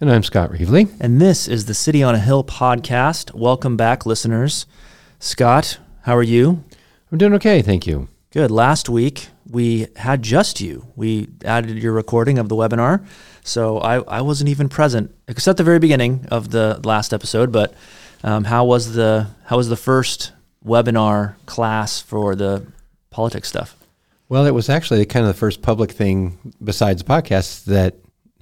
And I'm Scott Reevely. and this is the City on a Hill podcast. Welcome back, listeners. Scott, how are you? I'm doing okay, thank you. Good. Last week, we had just you. We added your recording of the webinar. So I, I wasn't even present, except the very beginning of the last episode. But um, how was the how was the first webinar class for the politics stuff? Well, it was actually kind of the first public thing besides podcasts that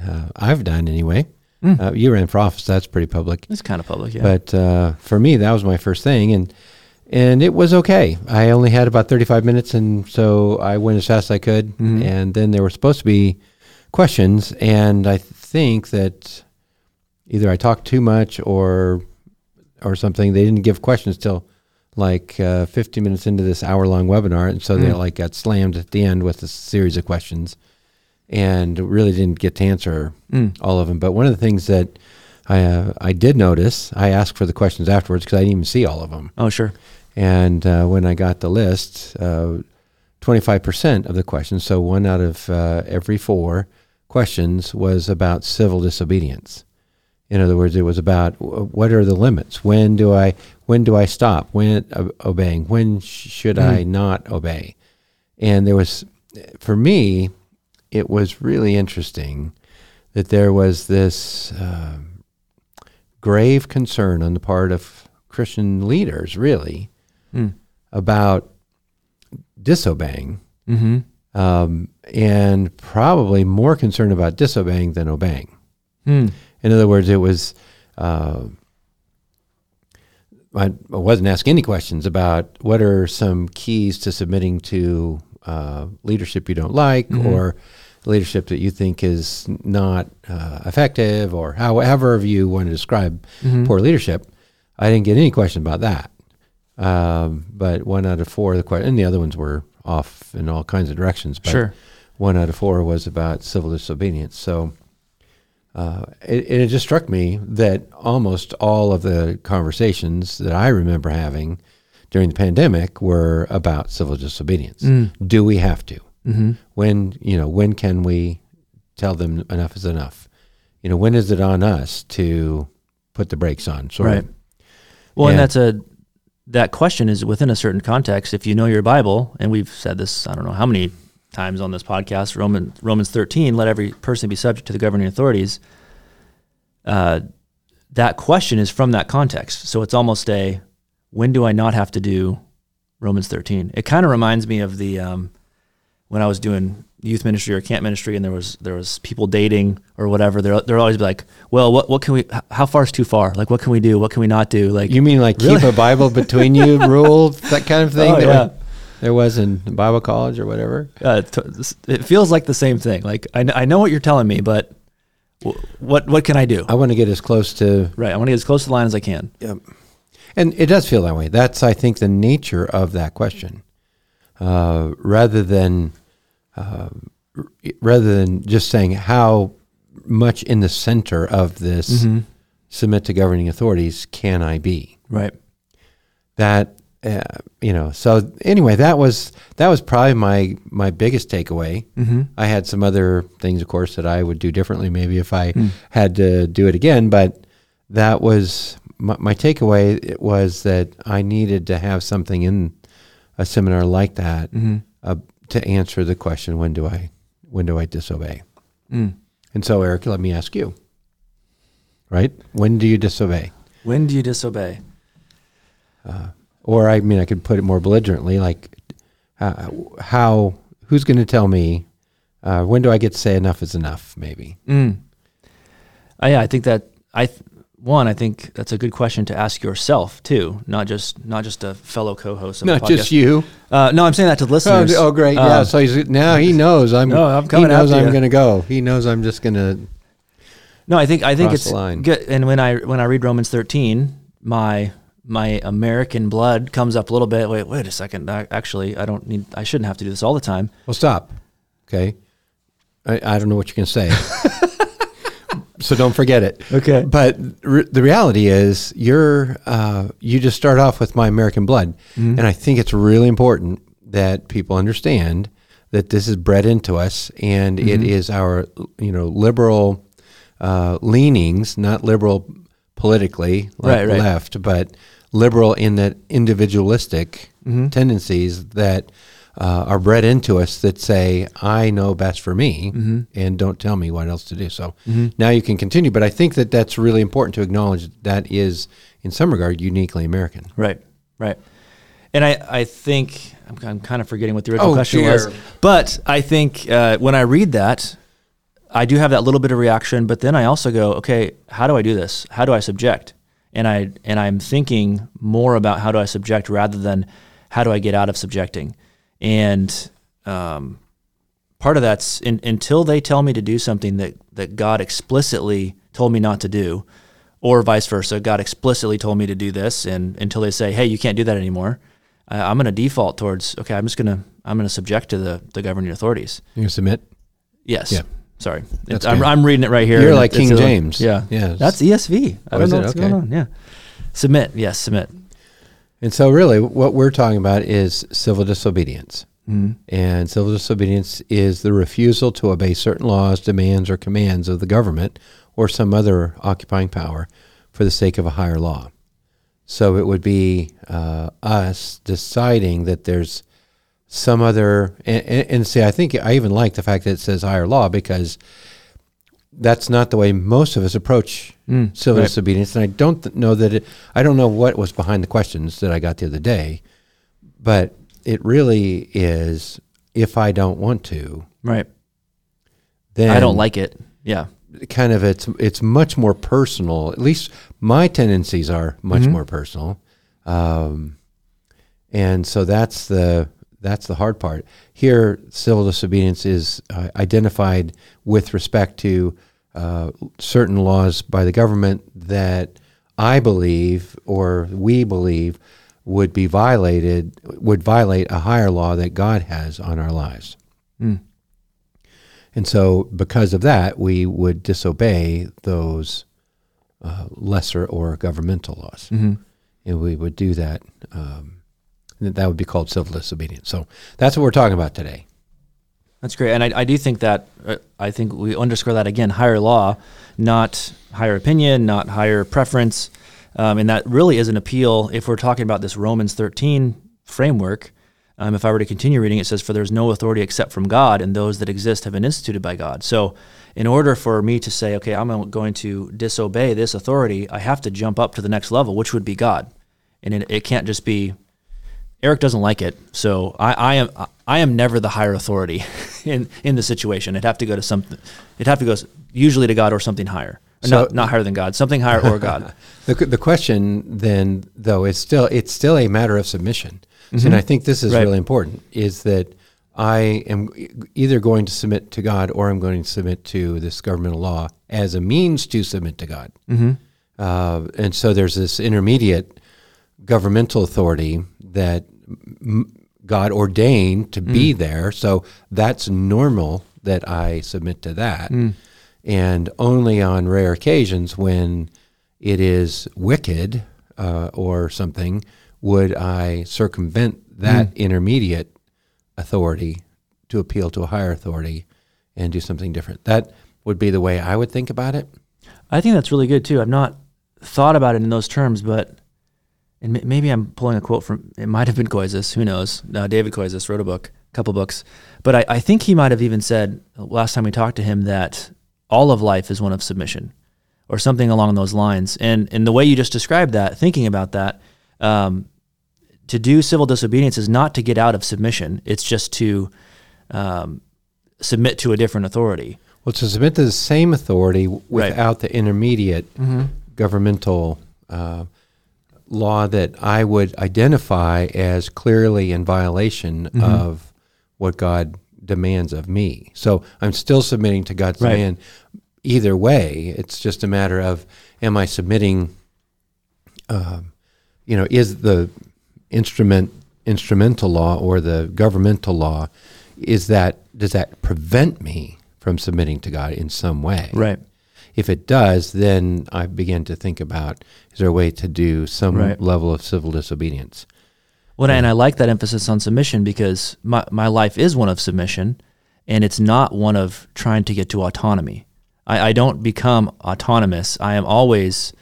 uh, I've done anyway. Uh, you ran for office, that's pretty public. It's kind of public, yeah. But uh, for me, that was my first thing, and and it was okay. I only had about thirty five minutes, and so I went as fast as I could. Mhm. And then there were supposed to be questions, and I think that either I talked too much or or something. They didn't give questions till like uh, fifty minutes into this hour long webinar, and so they Mm. like got slammed at the end with a series of questions, and really didn't get to answer Mm. all of them. But one of the things that I uh, I did notice, I asked for the questions afterwards because I didn't even see all of them. Oh, sure. And uh, when I got the list, twenty five percent of the questions, so one out of uh, every four questions, was about civil disobedience. In other words, it was about what are the limits? When do I when do I stop? When uh, obeying? When sh- should I not obey? And there was, for me, it was really interesting that there was this um grave concern on the part of Christian leaders, really, Mm. about disobeying, Mm-hmm. um, and probably more concerned about disobeying than obeying. Mm. In other words, it was. Uh, I I wasn't asking any questions about what are some keys to submitting to uh, leadership you don't like Mhm. or leadership that you think is not uh, effective or however you want to describe Mhm. poor leadership. I didn't get any question about that. Um, but one out of four of the questions, and the other ones were off in all kinds of directions. But Sure. one out of four was about civil disobedience. So uh, it, it just struck me that almost all of the conversations that I remember having during the pandemic were about civil disobedience. Mm. Do we have to? Mm-hmm. When you know when can we tell them enough is enough? You know when is it on us to put the brakes on? Sort Right. of. Well, and Yeah. that's a that question is within a certain context. If you know your Bible, and we've said this, I don't know how many times on this podcast, Roman Romans thirteen, let every person be subject to the governing authorities. Uh, that question is from that context, so it's almost a when do I not have to do Romans thirteen? It kind of reminds me of the um, when I was doing youth ministry or camp ministry, and there was there was people dating or whatever. They're they're always be like, well, what what can we? How far is too far? Like, what can we do? What can we not do? Like, You mean like Really? keep a Bible between you rule that kind of thing? Oh, that yeah. there was in Bible college or whatever. uh, t- it feels like the same thing. Like I, I know what you're telling me, but w- what what can I do? I want to get as close to Right, I want to get as close to the line as I can. And it does feel that way. That's, I think, the nature of that question, uh, rather than uh, rather than just saying how much in the center of this Mm-hmm. submit to governing authorities can I be. Right. That uh, you know. So anyway, that was that was probably my my biggest takeaway. Mm-hmm. I had some other things, of course, that I would do differently maybe if I Mm. had to do it again. But that was my, my takeaway. It was that I needed to have something in a seminar like that Mm-hmm. uh, to answer the question: When do I when do I disobey? Mm. And so, Eric, let me ask you. Right? When do you disobey? When do you disobey? Or I mean, I could put it more belligerently, like uh, how? Who's going to tell me? Uh, when do I get to say enough is enough? Maybe. Mm. Uh, yeah, I think that I th- one, I think that's a good question to ask yourself too, not just not just a fellow co-host. Of Not the just you. Uh, no, I'm saying that to the Oh, listeners. d- oh, great. yeah. Um, So he's now he knows I'm. No, I'm coming He knows I'm going to go. He knows I'm just going to No, I think I think it's good. And when I when I read Romans thirteen, my my American blood comes up a little bit. Wait, wait a second. I, actually, I don't need. I shouldn't have to do this all the time. Well, stop. Okay. I, I don't know what you can say. so don't forget it. Okay. But re- the reality is, you're uh, you just start off with my American blood, Mm-hmm. and I think it's really important that people understand that this is bred into us, and it Mm-hmm. is our you know liberal uh, leanings, not liberal politically, like Right, right. left, but liberal in that individualistic Mm-hmm. tendencies that uh, are bred into us that say, I know best for me Mm-hmm. and don't tell me what else to do. So now you can continue. But I think that that's really important to acknowledge that is, in some regard, uniquely American. Right, right. And I, I think I'm, I'm kind of forgetting what the original Oh, question dear. was, but I think uh, when I read that, I do have that little bit of reaction. But then I also go, okay, how do I do this? How do I subject? And I and I'm thinking more about how do I subject rather than how do I get out of subjecting. And um, part of that's in, until they tell me to do something that that God explicitly told me not to do, or vice versa. God explicitly told me to do this, and until they say, "Hey, you can't do that anymore," uh, I'm going to default towards, "Okay, I'm just going to I'm going to subject to the the governing authorities." You can submit. Yes. Yeah. Sorry, It's, I'm. I'm reading it right here. You're like King James. Yeah, Yeah. That's ESV. I Oh, don't know it? what's Okay. going on. Yeah. Submit. Yes, submit. And so, really, what we're talking about is civil disobedience. And civil disobedience is the refusal to obey certain laws, demands, or commands of the government or some other occupying power for the sake of a higher law. So, it would be uh, us deciding that there's some other, and, and, and see, I think I even like the fact that it says higher law because that's not the way most of us approach civil right. disobedience. And I don't th- know that it, I don't know what was behind the questions that I got the other day, but it really is if I don't want to, Right. then I don't like it. Yeah. kind of it's it's much more personal. At least my tendencies are much more personal, um, and so that's the that's the hard part. Here, civil disobedience is uh, identified with respect to uh, certain laws by the government that I believe or we believe would be violated would violate a higher law that God has on our lives. And so, because of that, we would disobey those uh, lesser or governmental laws. And we would do that. Um, and that would be called civil disobedience. So, that's what we're talking about today. That's great, and I, I do think that uh, I think we underscore that again: higher law, not higher opinion, not higher preference, um, and that really is an appeal. If we're talking about this Romans thirteen framework, um, if I were to continue reading, it says, "For there is no authority except from God, and those that exist have been instituted by God." So, in order for me to say, "Okay, I'm going to disobey this authority," I have to jump up to the next level, which would be God, and it, it can't just be Eric doesn't like it, so I, I am I am never the higher authority in in the situation. It'd have to go to something. It'd have to go usually to God or something higher, So- not not higher than God, something higher or God. The, the question then, though, is still it's still a matter of submission, and I think this is Right. really important. Is that I am either going to submit to God or I'm going to submit to this governmental law as a means to submit to God. Mm-hmm. Uh, and so there's this intermediate governmental authority that God ordained to be mm. there. So that's normal that I submit to that. Mm. And only on rare occasions when it is wicked uh, or something would I circumvent that mm. intermediate authority to appeal to a higher authority and do something different. That would be the way I would think about it. I think that's really good too. I've not thought about it in those terms, but and maybe I'm pulling a quote from it might have been Koisis. Who knows? Uh, David Koisis wrote a book, a couple books, but I, I think he might have even said last time we talked to him that all of life is one of submission, or something along those lines. And and the way you just described that, thinking about that, um, to do civil disobedience is not to get out of submission. It's just to um, submit to a different authority. Well, to submit to the same authority without the intermediate governmental uh, law that I would identify as clearly in violation of what God demands of me. So I'm still submitting to God's Right. demand, either way. It's just a matter of am I submitting? Um, you know, is the instrument instrumental law or the governmental law is that does that prevent me from submitting to God in some way? Right. If it does, then I begin to think about is there a way to do some Right. level of civil disobedience? Well, and I like that emphasis on submission because my, my life is one of submission and it's not one of trying to get to autonomy. I, I don't become autonomous. I am always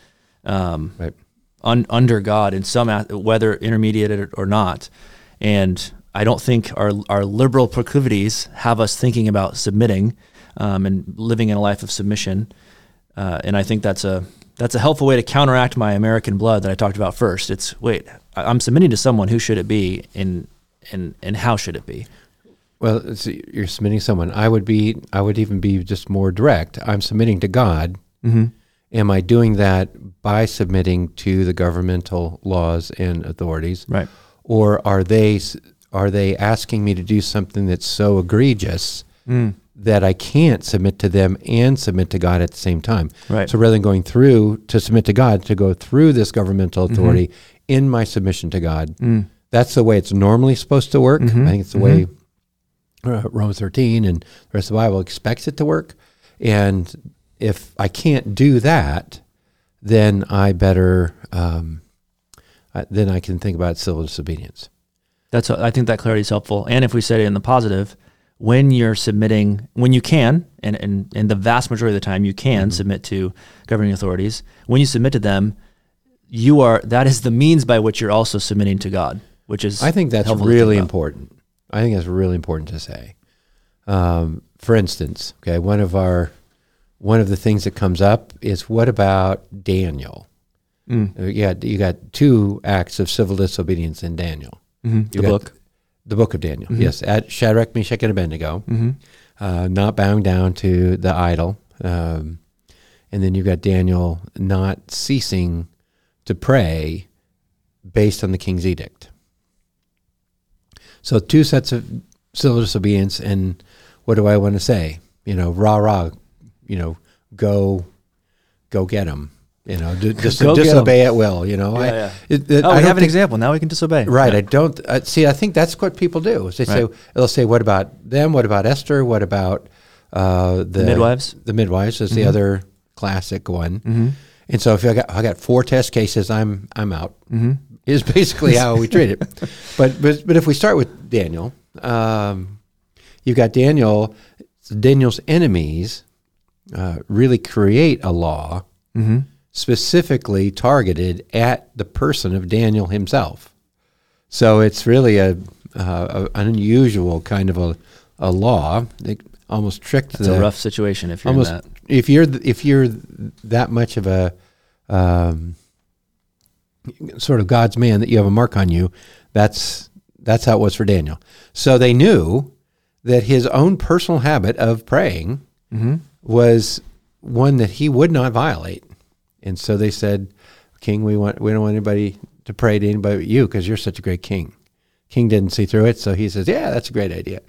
um, Right. un, under God in some, whether intermediate or- or not. And I don't think our, our liberal proclivities have us thinking about submitting um, and living in a life of submission. Uh, and I think that's a that's a helpful way to counteract my American blood that I talked about first. It's wait, I'm submitting to someone. Who should it be, and and and how should it be? Well, it's, you're submitting someone. I would be. I would even be just more direct. I'm submitting to God. Mm-hmm. Am I doing that by submitting to the governmental laws and authorities, Right. or are they are they asking me to do something that's so egregious Mm. That I can't submit to them and submit to God at the same time? Right. So rather than going through to submit to God, to go through this governmental authority in my submission to God, Mm. that's the way it's normally supposed to work. Mhm. I think it's the way uh, Romans 13 and the rest of the Bible expects it to work. And if I can't do that, then I better, um, I, then I can think about civil disobedience. That's I think that clarity is helpful. And if we say it in the positive, when you're submitting, when you can, and and, and the vast majority of the time you can submit to governing authorities, when you submit to them, you are that is the means by which you're also submitting to God, which is I think that's helpful to think really important. I think that's really important to say. Um, for instance, okay, one of our one of the things that comes up is what about Daniel? Mm. Uh, You got you got two acts of civil disobedience in Daniel. Mhm. The got book. The book of Daniel. Mhm. Yes, at Shadrach, Meshach, and Abednego, Mm-hmm. uh, not bowing down to the idol, um, and then you've got Daniel not ceasing to pray based on the king's edict. So two sets of civil disobedience, and what do I want to say? You know, rah rah, you know, go, go get him. You know, d- just Go get 'em. disobey at will. You know, I, Yeah, yeah. it- it- Oh, I have an think- example. Now we can disobey. Right. Yeah. I don't uh, see. I think that's what people do. Is They say they'll say, "What about them? What about Esther? What about uh, the, The midwives? The midwives is the Mhm. other classic one. Mm-hmm. And so if I got I got four test cases, I'm I'm out. Mm-hmm. Is basically how we treat it. But but but if we start with Daniel, um, you've got Daniel. Daniel's enemies uh, really create a law Mm-hmm. Specifically targeted at the person of Daniel himself. So it's really a, uh, a an unusual kind of a, a law. It almost tricked It's the a rough situation if you're almost that. if you're if you're that much of a um, sort of God's man that you have a mark on you. That's that's how it was for Daniel. So they knew that his own personal habit of praying Mm-hmm. was one that he would not violate. And so they said, King, we want we don't want anybody to pray to anybody but you because you're such a great king. King didn't see through it, so he says, Yeah, that's a great idea.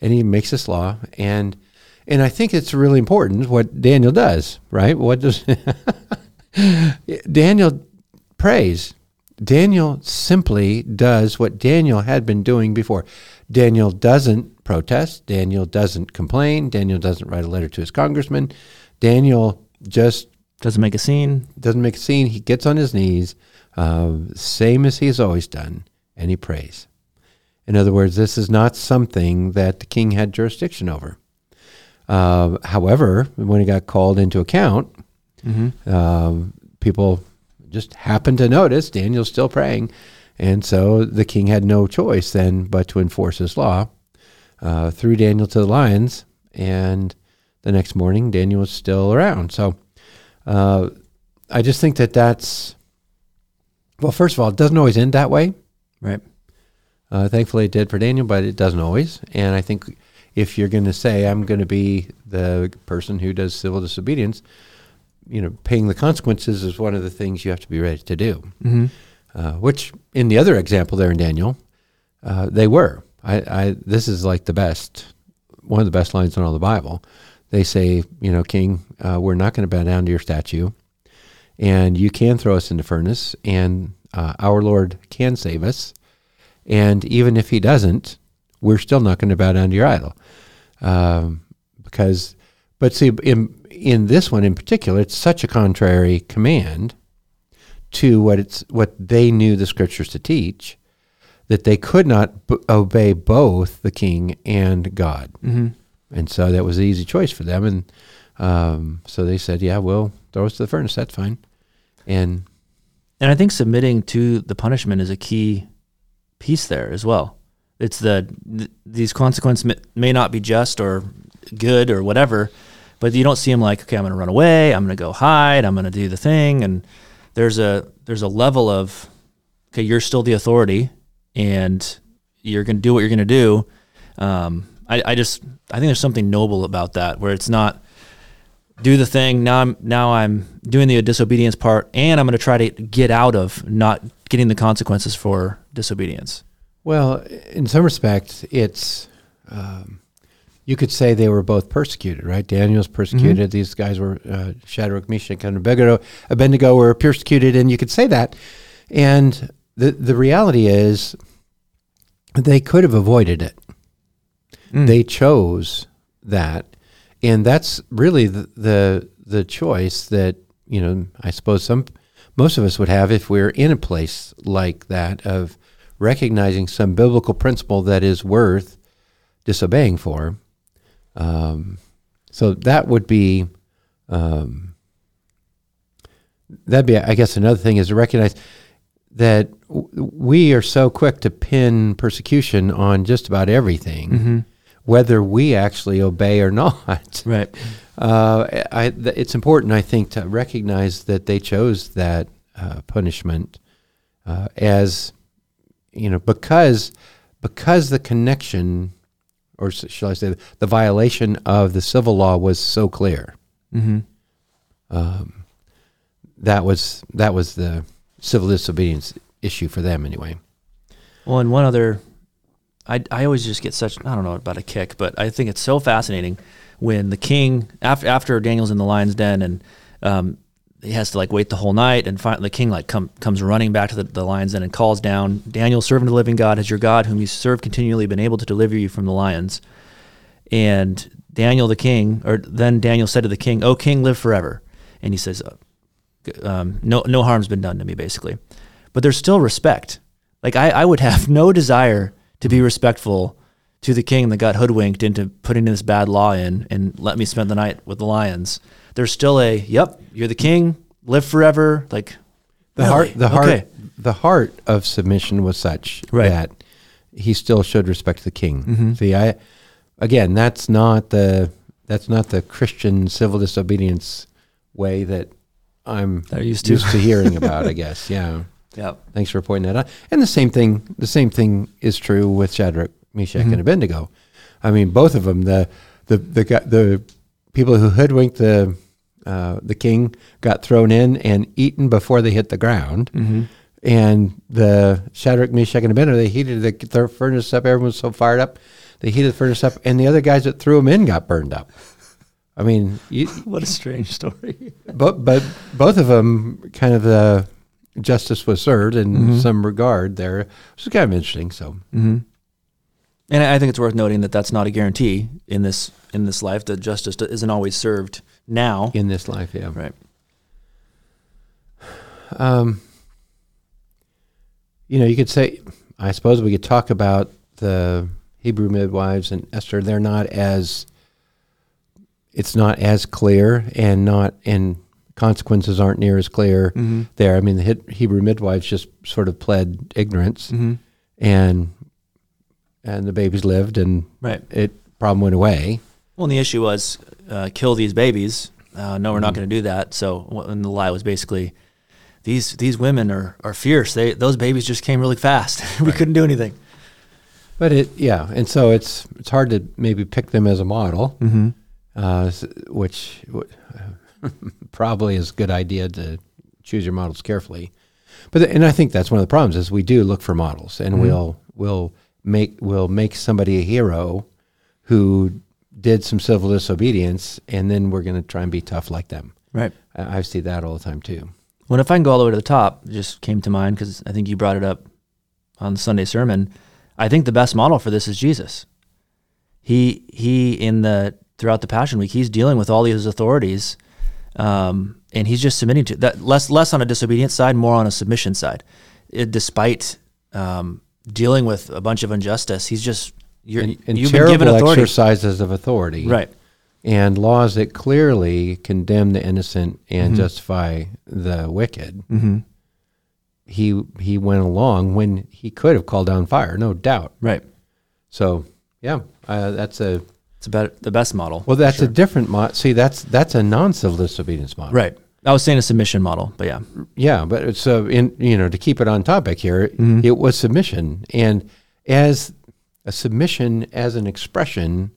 And he makes this law and and I think it's really important what Daniel does, right? What does Daniel prays. Daniel simply does what Daniel had been doing before. Daniel doesn't protest. Daniel doesn't complain. Daniel doesn't write a letter to his congressman. Daniel just Doesn't make a scene. doesn't make a scene. He gets on his knees, uh, same as he's always done, and he prays. In other words, this is not something that the king had jurisdiction over. Uh, however, when he got called into account, Mm-hmm. um, people just happened to notice Daniel's still praying. And so the king had no choice then but to enforce his law, uh, threw Daniel to the lions. And the next morning, Daniel was still around. So uh, I just think that that's, well, first of all, it doesn't always end that way. Right. Uh, thankfully, it did for Daniel, but it doesn't always. And I think if you're going to say, I'm going to be the person who does civil disobedience, you know, paying the consequences is one of the things you have to be ready to do. Mm-hmm. Uh, which, in the other example there in Daniel, uh, they were. I, I, this is like the best, one of the best lines in all the Bible. They say, you know, King, uh, we're not going to bow down to your statue, and you can throw us into furnace, and uh, our Lord can save us, and even if He doesn't, we're still not going to bow down to your idol, um, because. But see, in in this one in particular, it's such a contrary command to what it's what they knew the scriptures to teach that they could not b- obey both the king and God, Mm-hmm. And so that was the easy choice for them. And um, so they said, "Yeah, well, throw us to the furnace. That's fine." And And I think submitting to the punishment is a key piece there as well. It's the th- these consequences may, not be just or good or whatever, but you don't see them like, okay, I'm going to run away, I'm going to go hide, I'm going to do the thing, and there's a there's a level of okay, you're still the authority, and you're going to do what you're going to do. Um, I, I just I think there's something noble about that where it's not do the thing now I'm now I'm doing the disobedience part and I'm going to try to get out of not getting the consequences for disobedience. well, in some respects, it's um, you could say they were both persecuted, right? Daniel's persecuted; these guys were uh, Shadrach, Meshach, and Abednego, Abednego were persecuted, and you could say that. And the the reality is, they could have avoided it. Mm. They chose that, and that's really the, the the choice that you know. I suppose some most of us would have if we're in a place like that of recognizing some biblical principle that is worth disobeying for. Um, so that would be um, that'd be, I guess, another thing is to recognize that w- we are so quick to pin persecution on just about everything, Mm-hmm. Whether we actually obey or not. Right. Uh, I, th- it's important, I think, to recognize that they chose that uh, punishment uh, as, you know, because because the connection, or shall I say, the violation of the civil law was so clear. Mm-hmm. Um, that was that was the civil disobedience issue for them, anyway. Well, and one other, I, I always just get such I don't know about a kick, but I think it's so fascinating when the king after after Daniel's in the lion's den and um, he has to like wait the whole night and finally the king like come, comes running back to the, the lion's den and calls down Daniel, servant of the living God, has your God whom you serve continually been able to deliver you from the lions? And Daniel the king, or then Daniel said to the king, "O king, live forever." And he says, um, "No, no harm's been done to me, basically." But there's still respect. Like I, I would have no desire to be respectful to the king that got hoodwinked into putting this bad law in and let me spend the night with the lions. There's still a, "Yep, you're the king, live forever." Like The really? heart, the heart, Okay. the heart of submission was such Right. that he still showed respect to the king. Mhm. See, I again, that's not the that's not the Christian civil disobedience way that I'm They're used to. used to hearing about. I guess, yeah. Yep. Thanks for pointing that out. And the same thing, the same thing is true with Shadrach, Meshach, Mhm. and Abednego. I mean, both of them. The the the the people who hoodwinked the uh, the king got thrown in and eaten before they hit the ground. Mm-hmm. And the Shadrach, Meshach, and Abednego, they heated the, the furnace up. Everyone was so fired up. They heated the furnace up, and the other guys that threw them in got burned up. I mean, you, What a strange story. but but both of them kind of the justice was served in Mhm. some regard there, which is kind of interesting. So Mm-hmm. And I think it's worth noting that that's not a guarantee in this in this life. That justice isn't always served now. in this life, yeah. Right. Um, you know, you could say, I suppose we could talk about the Hebrew midwives and Esther. They're not as, it's not as clear, and not and consequences aren't near as clear Mm-hmm. there. I mean, the Hebrew midwives just sort of pled ignorance, Mm-hmm. and and the babies lived, and Right. it problem went away. Well, and the issue was uh, kill these babies. Uh, no, we're not Mhm. going to do that. So, and the lie was basically these these women are, are fierce. They those babies just came really fast. we Right. couldn't do anything. But it, yeah, and so it's it's hard to maybe pick them as a model. Mm-hmm. uh, which probably is a good idea to choose your models carefully. But th- and I think that's one of the problems is we do look for models, and Mhm. we'll we'll make we'll make somebody a hero who did some civil disobedience, and then we're going to try and be tough like them. Right. I, I see that all the time too. Well, if I can go all the way to the top, it just came to mind because I think you brought it up on the Sunday sermon. I think the best model for this is Jesus. He he in the throughout the Passion Week, he's dealing with all these authorities, um, and he's just submitting to that less less on a disobedience side, more on a submission side. It, despite um, dealing with a bunch of injustice, he's just you're, And, and you've been given authority, exercises of authority, right? and laws that clearly condemn the innocent and justify the wicked. Mm-hmm. He he went along when he could have called down fire, no doubt. Right. So yeah, uh, that's a It's about the best model. well, that's Sure. a different model. See, that's that's a non-civil disobedience model. right. I was saying a submission model, but yeah, Yeah, but it's uh, in you know to keep it on topic here, Mhm. it was submission, and as a submission as an expression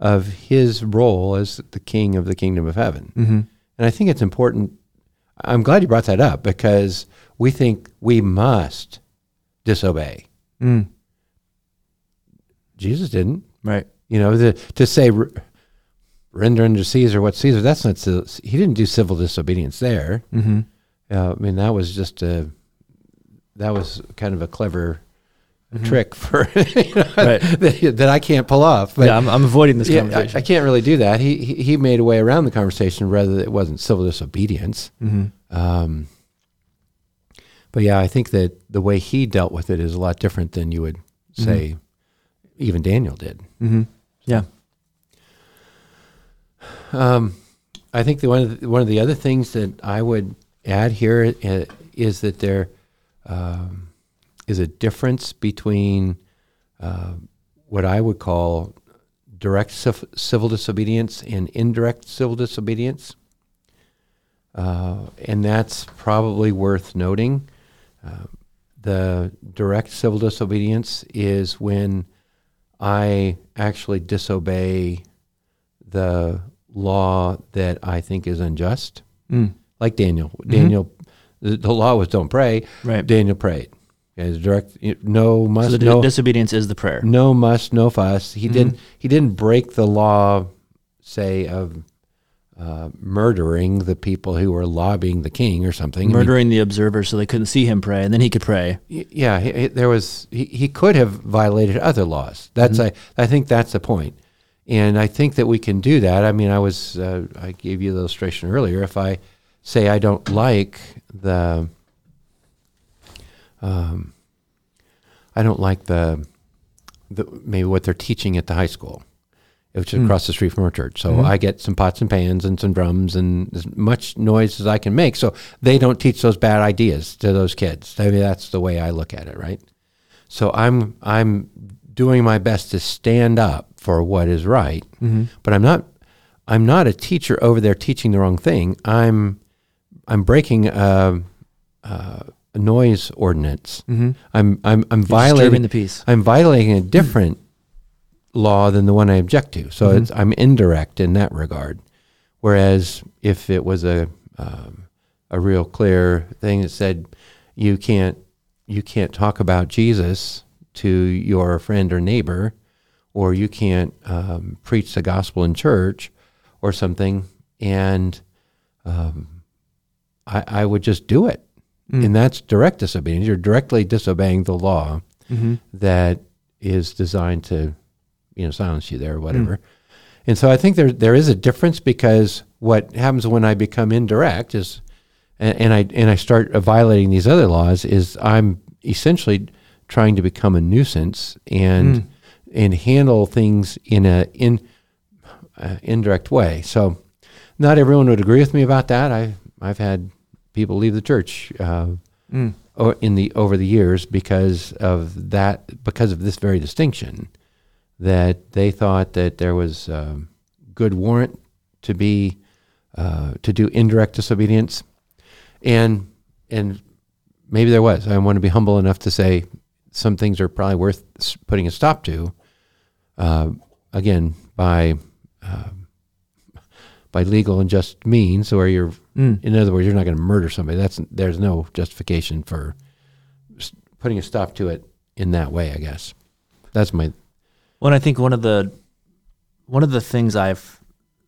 of his role as the king of the kingdom of heaven. mm-hmm. And I think it's important. I'm glad you brought that up because we think we must disobey. mm. Jesus didn't. right. You know, the, to say "R- render unto Caesar what Caesar. That's not. He didn't do civil disobedience there. Mm-hmm. Uh, I mean, that was just a. That was kind of a clever Mhm. trick for you know, Right. that, that I can't pull off. But yeah, I'm, I'm avoiding this yeah, I, conversation. I can't really do that. He, he he made a way around the conversation rather it wasn't civil disobedience. mm-hmm. Um, but yeah, I think that the way he dealt with it is a lot different than you would say even Daniel did. Mm-hmm. Yeah. Um, I think the one of the, one of the other things that I would add here uh, that there um, is a difference between uh, what I would call direct civ- civil disobedience and indirect civil disobedience, uh, and that's probably worth noting. Uh, the direct civil disobedience is when I actually disobey the law that I think is unjust, Mm. like Daniel. Daniel, the, the law was don't pray. Right. Daniel prayed. It's direct. No must. So the no, disobedience is the prayer. no must. No fuss. He Mhm. didn't. He didn't break the law, say of uh, murdering the people who were lobbying the king or something. I mean, Murdering the observer so they couldn't see him pray, and then he could pray. Yeah, he, he- there was he, he could have violated other laws. That's Mhm. I I think that's the point, and I think that we can do that. I mean, I was uh, I gave you the illustration earlier. If I say I don't like the, um, I don't like the, the maybe what they're teaching at the high school, which is Mm. across the street from our church. So Mhm. I get some pots and pans and some drums and as much noise as I can make. So they don't teach those bad ideas to those kids. I mean, that's the way I look at it, right? So I'm I'm doing my best to stand up for what is right, Mm-hmm. but I'm not I'm not a teacher over there teaching the wrong thing. I'm I'm breaking a, a noise ordinance. Mm-hmm. I'm I'm I'm violating the peace. I'm violating a different law than the one I object to. So Mhm. it's, I'm indirect in that regard. Whereas if it was a um, a real clear thing that said you can't you can't talk about Jesus to your friend or neighbor, or you can't um, preach the gospel in church, or something, and um, I, I would just do it, Mm. and that's direct disobedience. You're directly disobeying the law Mm-hmm. that is designed to, you know, silence you there or whatever. And so I think there there is a difference because what happens when I become indirect is, and, and I and I start violating these other laws is I'm essentially trying to become a nuisance and Mm. and handle things in a in uh, indirect way. So not everyone would agree with me about that. I I've had people leave the church. Uh, Mm. in the over the years because of that because of this very distinction that they thought that there was um, good warrant to be uh, to do indirect disobedience and and maybe there was I want to be humble enough to say some things are probably worth putting a stop to uh, again by um by legal and just means where you're Mm. in other words, you're not going to murder somebody. That's there's no justification for putting a stop to it in that way. I guess that's my Well, I think one of the one of the things I've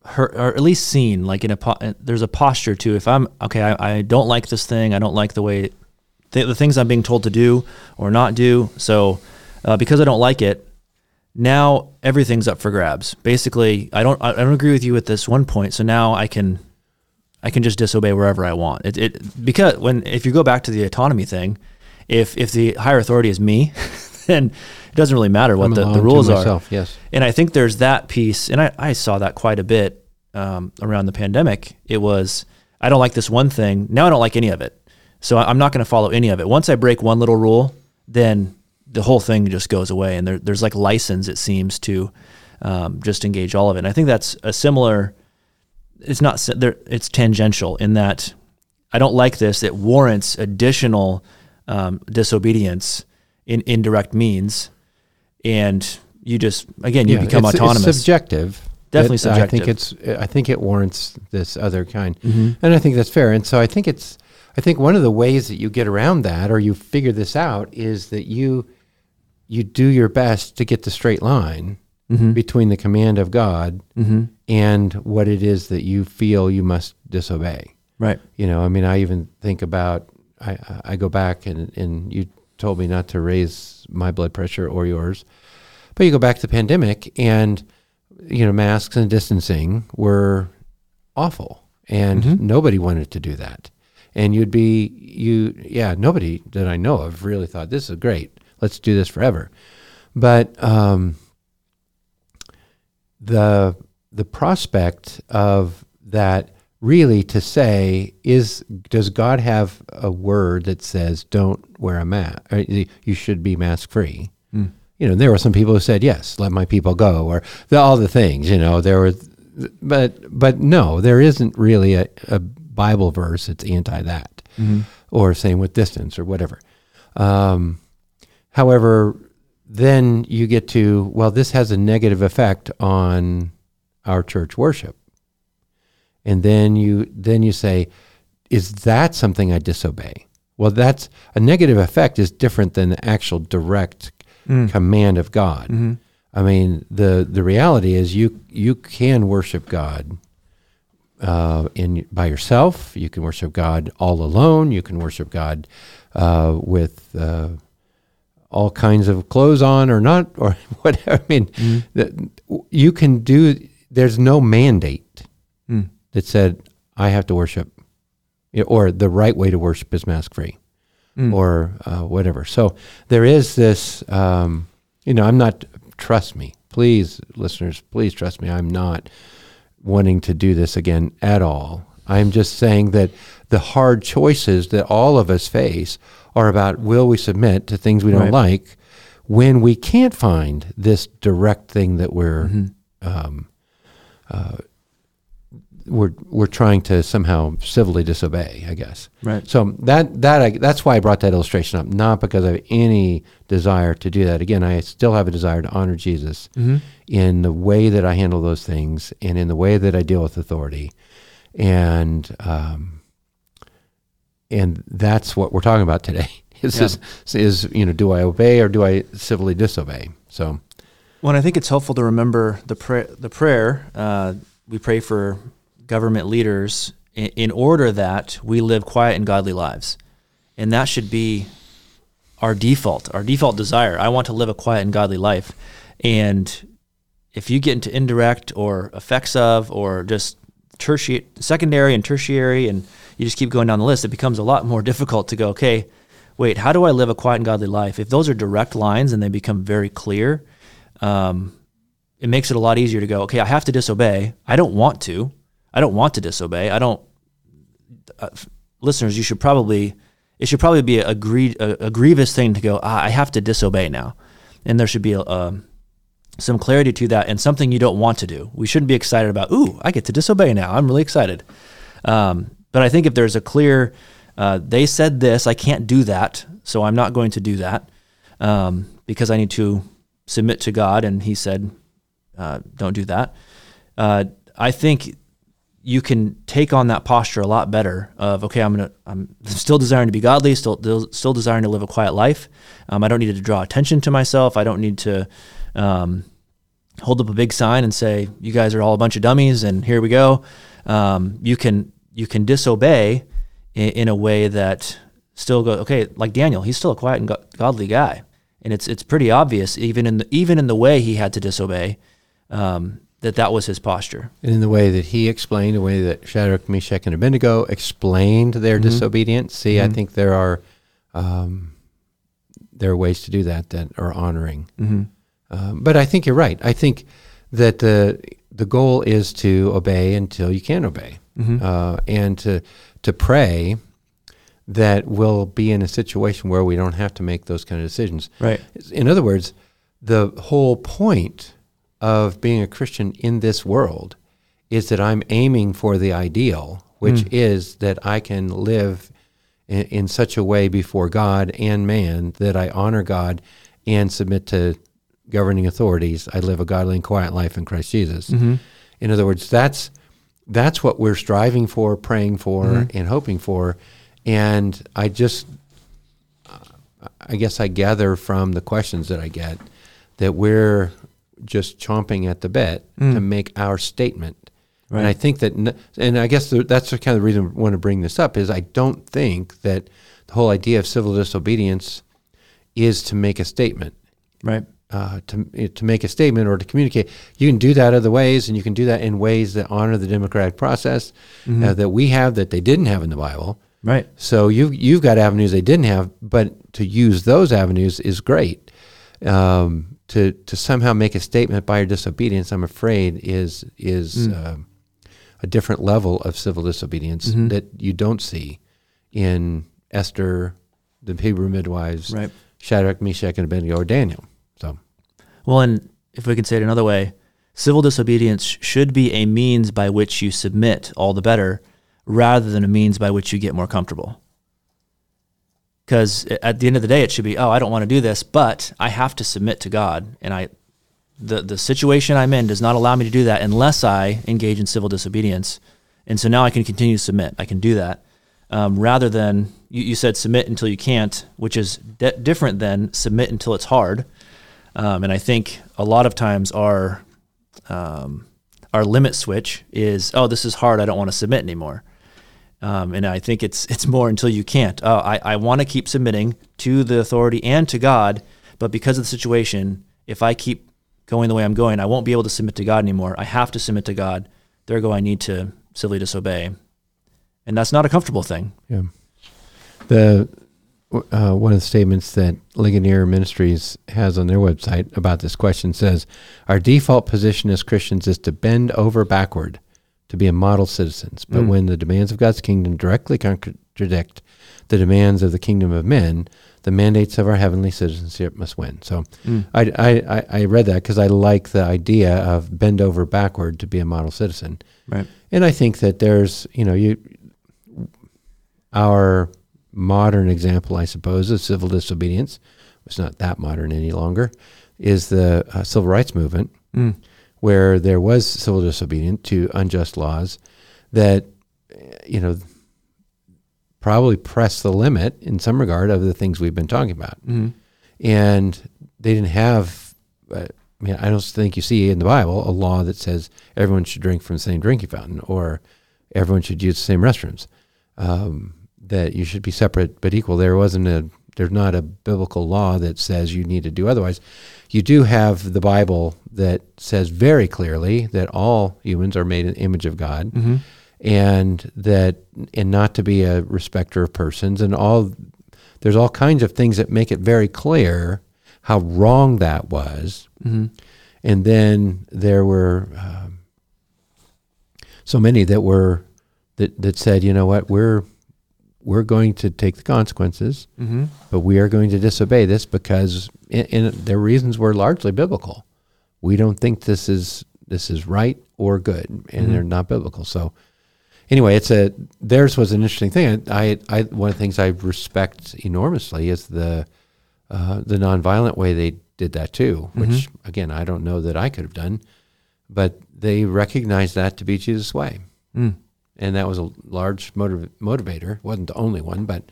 heard, or at least seen, like in a po- uh, there's a posture too. If I'm okay, I, I don't like this thing. I don't like the way th- the things I'm being told to do or not do. So uh, because I don't like it, now everything's up for grabs. Basically, I don't I don't agree with you at this one point. So now I can I can just disobey wherever I want. It, it because when if you go back to the autonomy thing, if if the higher authority is me, then doesn't really matter what the, the rules are. Yes. And I think there's that piece, and I, I saw that quite a bit um, around the pandemic. It was, I don't like this one thing. Now I don't like any of it. So I- I'm not going to follow any of it. Once I break one little rule, then the whole thing just goes away. And there, there's like license, it seems, to um, just engage all of it. And I think that's a similar, it's not, there, it's tangential in that I don't like this. It warrants additional um, disobedience in indirect means. And you just, again, you Yeah, become it's, autonomous. It's subjective. Definitely but I think it's. I think it warrants this other kind, Mm-hmm. and I think that's fair. And so I think it's. I think one of the ways that you get around that, or you figure this out, is that you you do your best to get the straight line Mm-hmm. between the command of God and what it is that you feel you must disobey. Right. You know, I mean, I even think about. I I go back and and you told me not to raise my blood pressure or yours, but you go back to the pandemic and you know masks and distancing were awful, and nobody wanted to do that. And you'd be you yeah nobody that I know of really thought this is great. Let's do this forever. But um, the the prospect of that really to say is does God have a word that says don't wear a mask you should be mask free you know there were some people who said yes let my people go or the, all the things you know there were but but no there isn't really a, a bible verse that's anti that or same with distance or whatever. Um, however then you get to well this has a negative effect on our church worship. And then you then you say is that something i disobey? Well that's a negative effect is different than the actual direct command of god. I mean the the reality is you you can worship god uh, in by yourself. You can worship god all alone. You can worship god uh, with uh, all kinds of clothes on or not or whatever. I mean, that you can do. There's no mandate that said I have to worship, or the right way to worship is mask free, or uh, whatever. So there is this. Um, you know, I'm not. Trust me, please, listeners, please trust me. I'm not wanting to do this again at all. I'm just saying that the hard choices that all of us face are about will we submit to things we don't Right. like when we can't find this direct thing that we're Mm-hmm. um, uh, we're we're trying to somehow civilly disobey, I guess. Right. So that that I, that's why I brought that illustration up, not because I have any desire to do that. Again, I still have a desire to honor Jesus in the way that I handle those things and in the way that I deal with authority, and um, and that's what we're talking about today. Is Yeah. this, is you know do I obey or do I civilly disobey? So Well, I think it's helpful to remember the prayer. The prayer uh, we pray for government leaders in, in order that we live quiet and godly lives, and that should be our default, our default desire. I want to live a quiet and godly life, and if you get into indirect or effects of or just tertiary, secondary and tertiary, and you just keep going down the list, it becomes a lot more difficult to go. Okay, wait, how do I live a quiet and godly life? If those are direct lines and they become very clear, um, it makes it a lot easier to go. Okay, I have to disobey. I don't want to. I don't want to disobey. I don't. Uh, listeners, you should probably. It should probably be a, a, a grievous thing to go. Ah, I have to disobey now, and there should be a, um, some clarity to that and something you don't want to do. We shouldn't be excited about. Ooh, I get to disobey now. I'm really excited. Um, but I think if there's a clear, uh, they said this, I can't do that, so I'm not going to do that um, because I need to submit to God, and He said, uh, don't do that. Uh, I think you can take on that posture a lot better of okay i'm gonna i'm still desiring to be godly still still desiring to live a quiet life um, i don't need to draw attention to myself i don't need to um, hold up a big sign and say, "You guys are all a bunch of dummies," and here we go. Um, you can you can disobey in, in, a way that still go okay. Like Daniel, he's still a quiet and godly guy, and it's it's pretty obvious even in the even in the way he had to disobey. Um, that that was his posture. And in the way that he explained, the way that Shadrach, Meshach, and Abednego explained their mm-hmm. disobedience. See, mm-hmm. I think there are um, there are ways to do that that are honoring. Mm-hmm. Um, but I think you're right. I think that the the goal is to obey until you can obey, mm-hmm. uh, and to to pray that we'll be in a situation where we don't have to make those kind of decisions. Right. In other words, the whole point of being a Christian in this world is that I'm aiming for the ideal, which mm. is that I can live in, in, such a way before God and man that I honor God and submit to governing authorities. I live a godly and quiet life in Christ Jesus. Mm-hmm. In other words, that's that's what we're striving for, praying for, mm-hmm. and hoping for. And I just, I guess I gather from the questions that I get that we're just chomping at the bit mm. to make our statement. Right. And I think that, and I guess that's the kind of the reason I want to bring this up is I don't think that the whole idea of civil disobedience is to make a statement. Right. Uh, to eh, to make a statement or to communicate, you can do that other ways, and you can do that in ways that honor the democratic process mm-hmm. uh, that we have that they didn't have in the Bible. Right. So you you've got avenues they didn't have, but to use those avenues is great. Um, to to somehow make a statement by your disobedience, I'm afraid, is is mm. a different level of civil disobedience mm-hmm. that you don't see in Esther, the Hebrew midwives, right. Shadrach, Meshach, and Abednego, or Daniel. So, well, and if we can say it another way, civil disobedience should be a means by which you submit all the better, rather than a means by which you get more comfortable because at the end of the day it should be oh i don't want to do this but i have to submit to god. And i the, the situation i'm in does not allow me to do that unless i engage in civil disobedience. And so now i can continue to submit. I can do that. Um, rather than you, you, said submit until you can't which is different than submit until it's hard. Um, and i think a lot of times our um, our limit switch is oh this is hard. I don't want to submit anymore um, and I think it's it's more until you can't. Uh, I, I want to keep submitting to the authority and to God, but because of the situation, if I keep going the way I'm going, I won't be able to submit to God anymore. I have to submit to God. There go I need to civilly disobey. And that's not a comfortable thing. Yeah. The uh, one of the statements that Ligonier Ministries has on their website about this question says, "Our default position as Christians is to bend over backward to be a model citizens. But mm. when the demands of God's kingdom directly contradict the demands of the kingdom of men, the mandates of our heavenly citizenship must win. So mm. I, I, I read that because I like the idea of bend over backward to be a model citizen. Right. And I think that there's, you know, you our modern example, I suppose, of civil disobedience, it's not that modern any longer, is the uh, civil rights movement. Mm where there was civil disobedience to unjust laws that, you know, probably pressed the limit in some regard of the things we've been talking about. Mm-hmm. And they didn't have, uh, I mean, I don't think you see in the Bible a law that says everyone should drink from the same drinking fountain or everyone should use the same restrooms. Um, that you should be separate but equal. There wasn't a there's not a biblical law that says you need to do otherwise. You do have the Bible that says very clearly that all humans are made in the image of God, mm-hmm. and that and not to be a respecter of persons, and all there's all kinds of things that make it very clear how wrong that was. Mm-hmm. And then there were um, so many that were that that said, you know what, we're we're going to take the consequences, mm-hmm. but we are going to disobey this because in, in their reasons were largely biblical. We don't think this is this is right or good, and mm-hmm. they're not biblical. So anyway, it's a theirs was an interesting thing. I, I one of the things I respect enormously is the uh, the nonviolent way they did that too, which mm-hmm. again I don't know that I could have done, but they recognized that to be Jesus' way. Mm and that was a large motiv- motivator. It wasn't the only one, but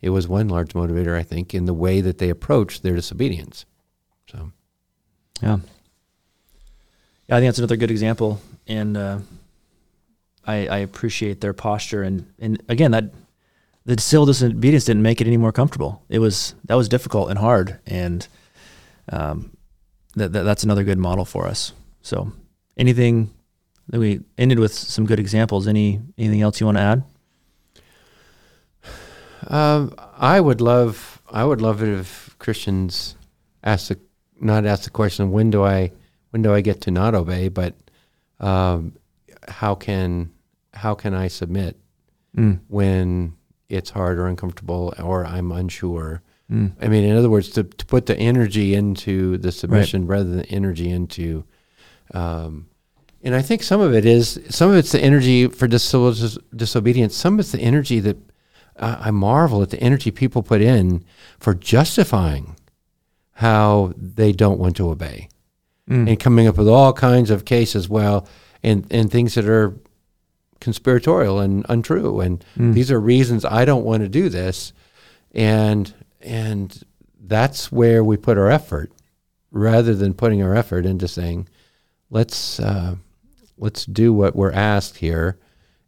it was one large motivator, I think, in the way that they approached their disobedience. So, yeah. Yeah, I think that's another good example, and uh, I, I appreciate their posture. And and again, that the civil disobedience didn't make it any more comfortable. It was that was difficult and hard, and um, that, that that's another good model for us. So, anything that we ended with some good examples. Any anything else you want to add? Um, I would love I would love it if Christians ask the not ask the question when do I when do I get to not obey, but um, how can how can I submit Mm. when it's hard or uncomfortable or I'm unsure. Mm. I mean, in other words, to, to put the energy into the submission rather than energy into, um, and I think some of it is some of it's the energy for dis- dis- disobedience. Some of it's the energy that uh, I marvel at the energy people put in for justifying how they don't want to obey Mm. and coming up with all kinds of cases. Well, and and things that are conspiratorial and untrue, and Mm. these are reasons I don't want to do this, and and that's where we put our effort, rather than putting our effort into saying, let's uh, let's do what we're asked here,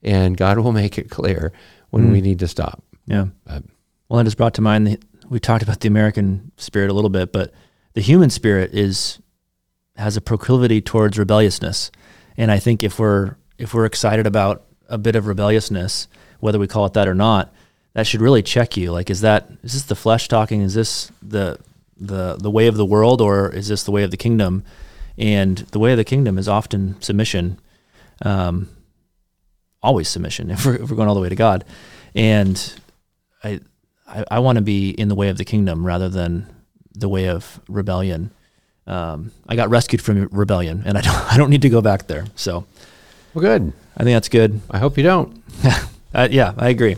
and God will make it clear when Mm. we need to stop. Yeah. Uh, Well, that just brought to mind the, we talked about the American spirit a little bit, but the human spirit is has a proclivity towards rebelliousness, and I think if we're if we're excited about a bit of rebelliousness, whether we call it that or not, that should really check you. Like, is that is this the flesh talking? Is this the the the way of the world, or is this the way of the kingdom? And the way of the kingdom is often submission, um, always submission. If we're, if we're going all the way to God, and I I, I want to be in the way of the kingdom rather than the way of rebellion. Um, I got rescued from rebellion, and I don't I don't need to go back there. So well, good. I think that's good. I hope you don't. Uh, yeah, I agree.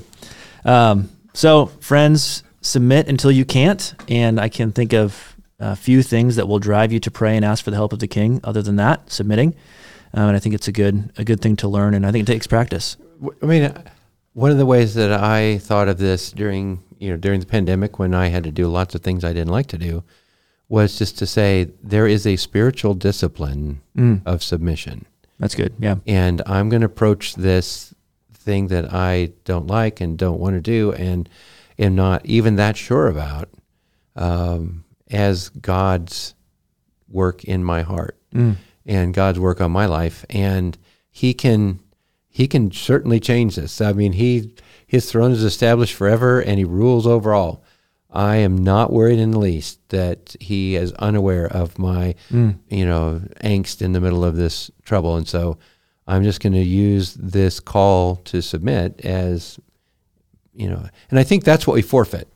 Um, so, friends, submit until you can't, and I can think of a few things that will drive you to pray and ask for the help of the King. Other than that, submitting, um, and I think it's a good a good thing to learn, and I think it takes practice. I mean, uh, one of the ways that I thought of this during you know during the pandemic when I had to do lots of things I didn't like to do was just to say there is a spiritual discipline Mm, of submission, that's good. Yeah. and I'm going to approach this thing that I don't like and don't want to do and am not even that sure about um, as God's work in my heart Mm, and God's work on my life, and He can He can certainly change this. I mean, He His throne is established forever, and He rules over all. I am not worried in the least that He is unaware of my mm, you know angst in the middle of this trouble, and so I'm just going to use this call to submit as you know, and I think that's what we forfeit.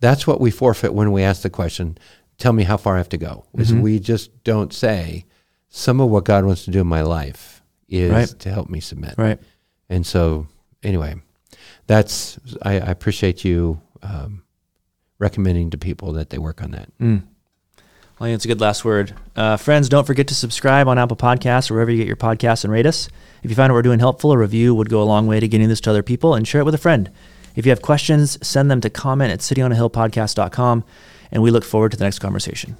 That's what we forfeit when we ask the question, "Tell me how far I have to go." Is Mhm. we just don't say some of what God wants to do in my life is Right. to help me submit. right. And so, anyway, that's I, I appreciate you um, recommending to people that they work on that. Mm. Well, it's a good last word. Uh, friends, don't forget to subscribe on Apple Podcasts or wherever you get your podcasts and rate us. If you find what we're doing helpful, a review would go a long way to getting this to other people and share it with a friend. If you have questions, send them to comment at cityonahillpodcast.com, and we look forward to the next conversation.